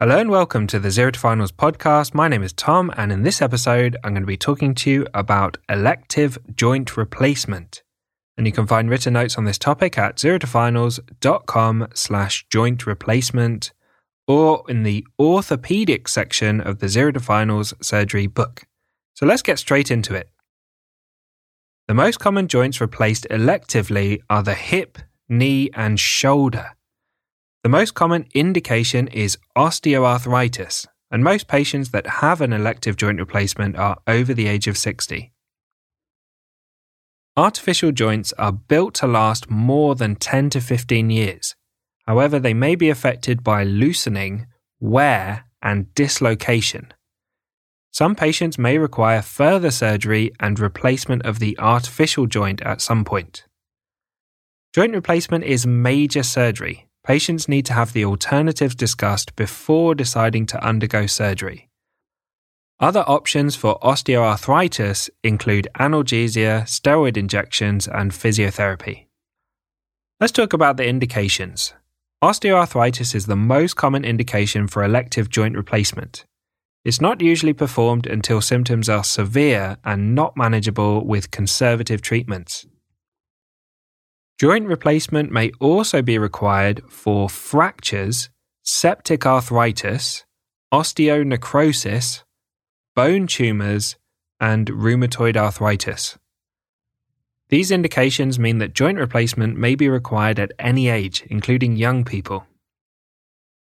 Hello and welcome to the Zero to Finals podcast. My name is Tom, and in this episode, I'm going to be talking to you about elective joint replacement. And you can find written notes on this topic at zerotofinals.com slash joint replacement or in the orthopedic section of the Zero to Finals surgery book. So let's get straight into it. The most common joints replaced electively are the hip, knee, and shoulder. The most common indication is osteoarthritis, and most patients that have an elective joint replacement are over the age of 60. Artificial joints are built to last more than 10 to 15 years. However, they may be affected by loosening, wear, and dislocation. Some patients may require further surgery and replacement of the artificial joint at some point. Joint replacement is major surgery patients need to have the alternatives discussed before deciding to undergo surgery. Other options for osteoarthritis include analgesia, steroid injections, and physiotherapy. Let's talk about the indications. Osteoarthritis is the most common indication for elective joint replacement. It's not usually performed until symptoms are severe and not manageable with conservative treatments. Joint replacement may also be required for fractures, septic arthritis, osteonecrosis, bone tumours, and rheumatoid arthritis. These indications mean that joint replacement may be required at any age, including young people.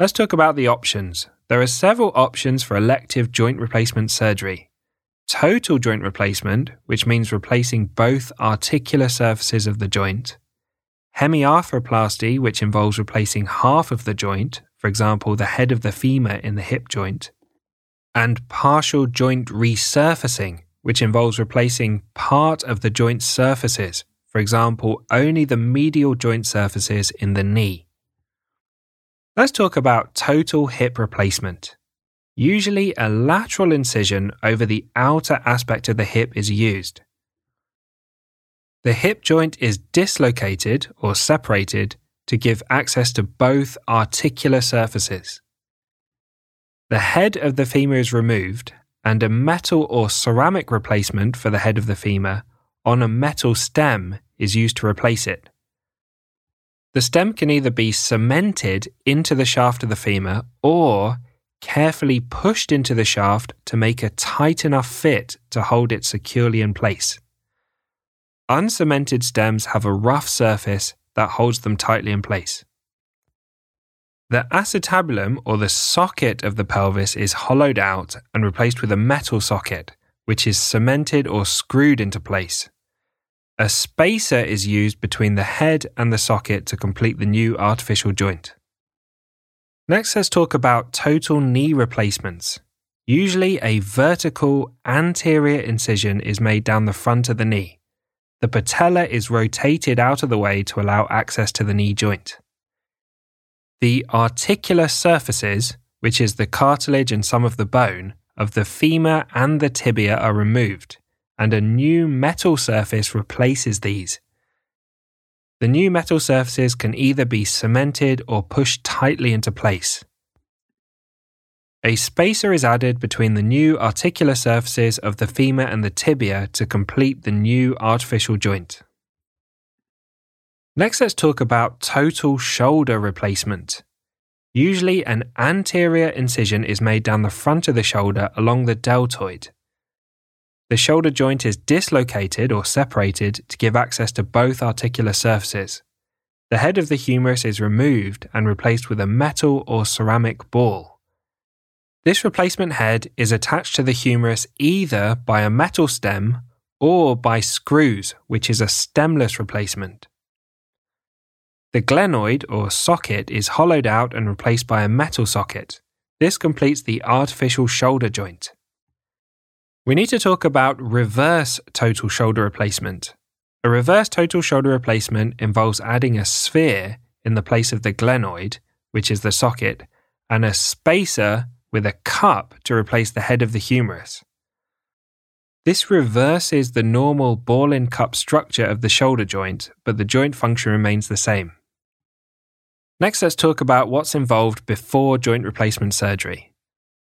Let's talk about the options. There are several options for elective joint replacement surgery. Total joint replacement, which means replacing both articular surfaces of the joint, hemiarthroplasty, which involves replacing half of the joint, for example, the head of the femur in the hip joint, and partial joint resurfacing, which involves replacing part of the joint surfaces, for example, only the medial joint surfaces in the knee. Let's talk about total hip replacement. Usually, a lateral incision over the outer aspect of the hip is used. The hip joint is dislocated or separated to give access to both articular surfaces. The head of the femur is removed, and a metal or ceramic replacement for the head of the femur on a metal stem is used to replace it. The stem can either be cemented into the shaft of the femur or carefully pushed into the shaft to make a tight enough fit to hold it securely in place. Uncemented stems have a rough surface that holds them tightly in place. The acetabulum, or the socket of the pelvis, is hollowed out and replaced with a metal socket, which is cemented or screwed into place. A spacer is used between the head and the socket to complete the new artificial joint. Next, let's talk about total knee replacements. Usually, a vertical anterior incision is made down the front of the knee. The patella is rotated out of the way to allow access to the knee joint. The articular surfaces, which is the cartilage and some of the bone, of the femur and the tibia are removed, and a new metal surface replaces these. The new metal surfaces can either be cemented or pushed tightly into place. A spacer is added between the new articular surfaces of the femur and the tibia to complete the new artificial joint. Next, let's talk about total shoulder replacement. Usually, an anterior incision is made down the front of the shoulder along the deltoid. The shoulder joint is dislocated or separated to give access to both articular surfaces. The head of the humerus is removed and replaced with a metal or ceramic ball. This replacement head is attached to the humerus either by a metal stem or by screws, which is a stemless replacement. The glenoid or socket is hollowed out and replaced by a metal socket. This completes the artificial shoulder joint. We need to talk about reverse total shoulder replacement. A reverse total shoulder replacement involves adding a sphere in the place of the glenoid, which is the socket, and a spacer with a cup to replace the head of the humerus. This reverses the normal ball in cup structure of the shoulder joint, but the joint function remains the same. Next, let's talk about what's involved before joint replacement surgery.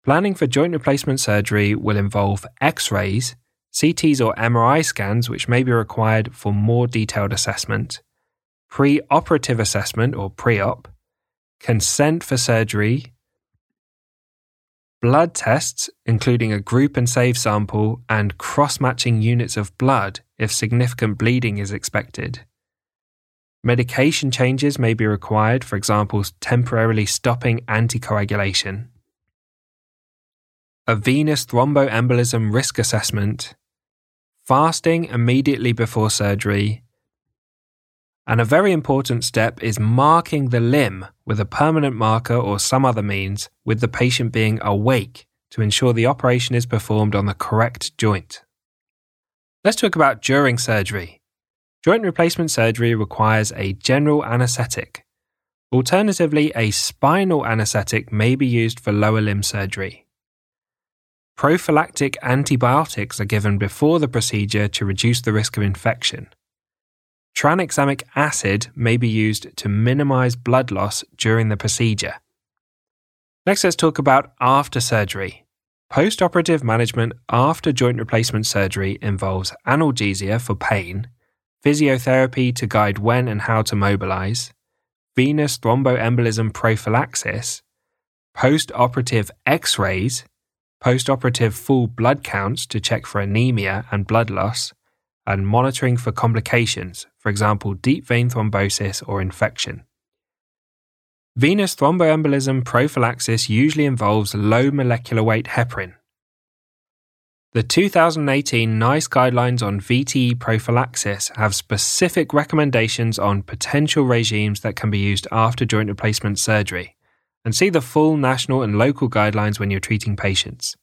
Planning for joint replacement surgery will involve x rays, CTs or MRI scans, which may be required for more detailed assessment, pre operative assessment or pre op, consent for surgery, blood tests, including a group and save sample, and cross matching units of blood if significant bleeding is expected. Medication changes may be required, for example, temporarily stopping anticoagulation. A venous thromboembolism risk assessment, fasting immediately before surgery, and a very important step is marking the limb with a permanent marker or some other means with the patient being awake to ensure the operation is performed on the correct joint. Let's talk about during surgery. Joint replacement surgery requires a general anaesthetic. Alternatively, a spinal anaesthetic may be used for lower limb surgery. Prophylactic antibiotics are given before the procedure to reduce the risk of infection. Tranexamic acid may be used to minimize blood loss during the procedure. Next, let's talk about after surgery. Post operative management after joint replacement surgery involves analgesia for pain, physiotherapy to guide when and how to mobilize, venous thromboembolism prophylaxis, post operative x rays, post operative full blood counts to check for anemia and blood loss, and monitoring for complications, for example, deep vein thrombosis or infection. Venous thromboembolism prophylaxis usually involves low molecular weight heparin. The 2018 NICE guidelines on VTE prophylaxis have specific recommendations on potential regimes that can be used after joint replacement surgery, and see the full national and local guidelines when you're treating patients.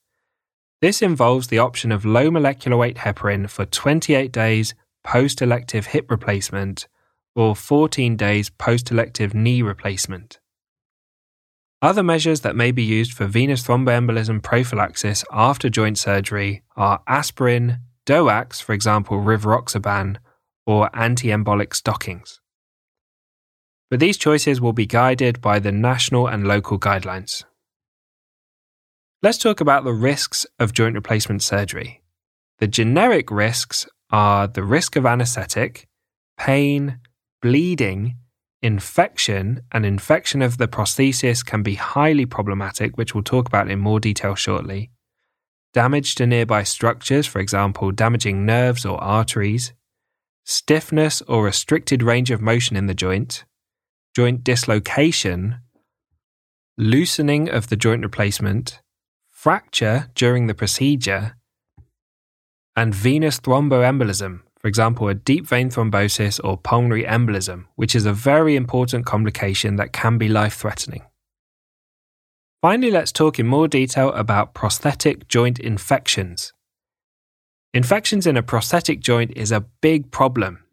This involves the option of low molecular weight heparin for 28 days post elective hip replacement or 14 days post elective knee replacement. Other measures that may be used for venous thromboembolism prophylaxis after joint surgery are aspirin, DOACs, for example, rivaroxaban, or anti embolic stockings. But these choices will be guided by the national and local guidelines. Let's talk about the risks of joint replacement surgery. The generic risks are the risk of anesthetic, pain, bleeding, infection, and infection of the prosthesis can be highly problematic, which we'll talk about in more detail shortly. Damage to nearby structures, for example, damaging nerves or arteries, stiffness or restricted range of motion in the joint, joint dislocation, loosening of the joint replacement, fracture during the procedure, and venous thromboembolism, for example, a deep vein thrombosis or pulmonary embolism, which is a very important complication that can be life threatening. Finally, let's talk in more detail about prosthetic joint infections. Infections in a prosthetic joint is a big problem.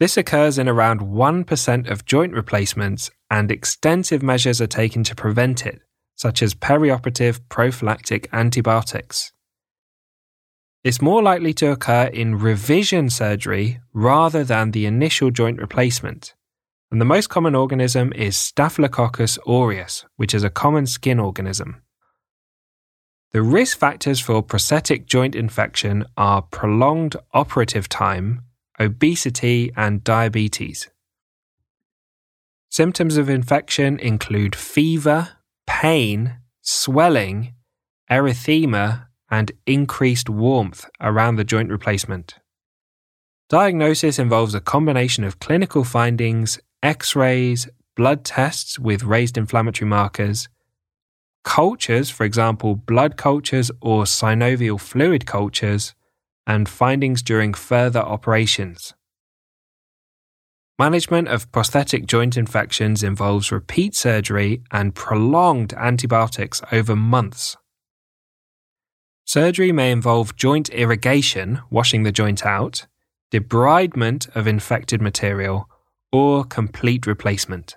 This occurs in around 1% of joint replacements, and extensive measures are taken to prevent it, such as perioperative prophylactic antibiotics. It's more likely to occur in revision surgery rather than the initial joint replacement. And the most common organism is Staphylococcus aureus, which is a common skin organism. The risk factors for prosthetic joint infection are prolonged operative time, obesity, and diabetes. Symptoms of infection include fever, pain, swelling, erythema, and increased warmth around the joint replacement. Diagnosis involves a combination of clinical findings, x rays, blood tests with raised inflammatory markers, cultures, for example, blood cultures or synovial fluid cultures, and findings during further operations. Management of prosthetic joint infections involves repeat surgery and prolonged antibiotics over months. Surgery may involve joint irrigation, washing the joint out, debridement of infected material, or complete replacement.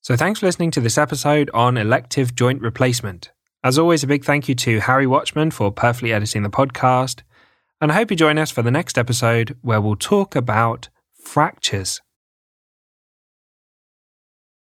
So, thanks for listening to this episode on elective joint replacement. As always, a big thank you to Harry Watchman for perfectly editing the podcast. And I hope you join us for the next episode where we'll talk about fractures.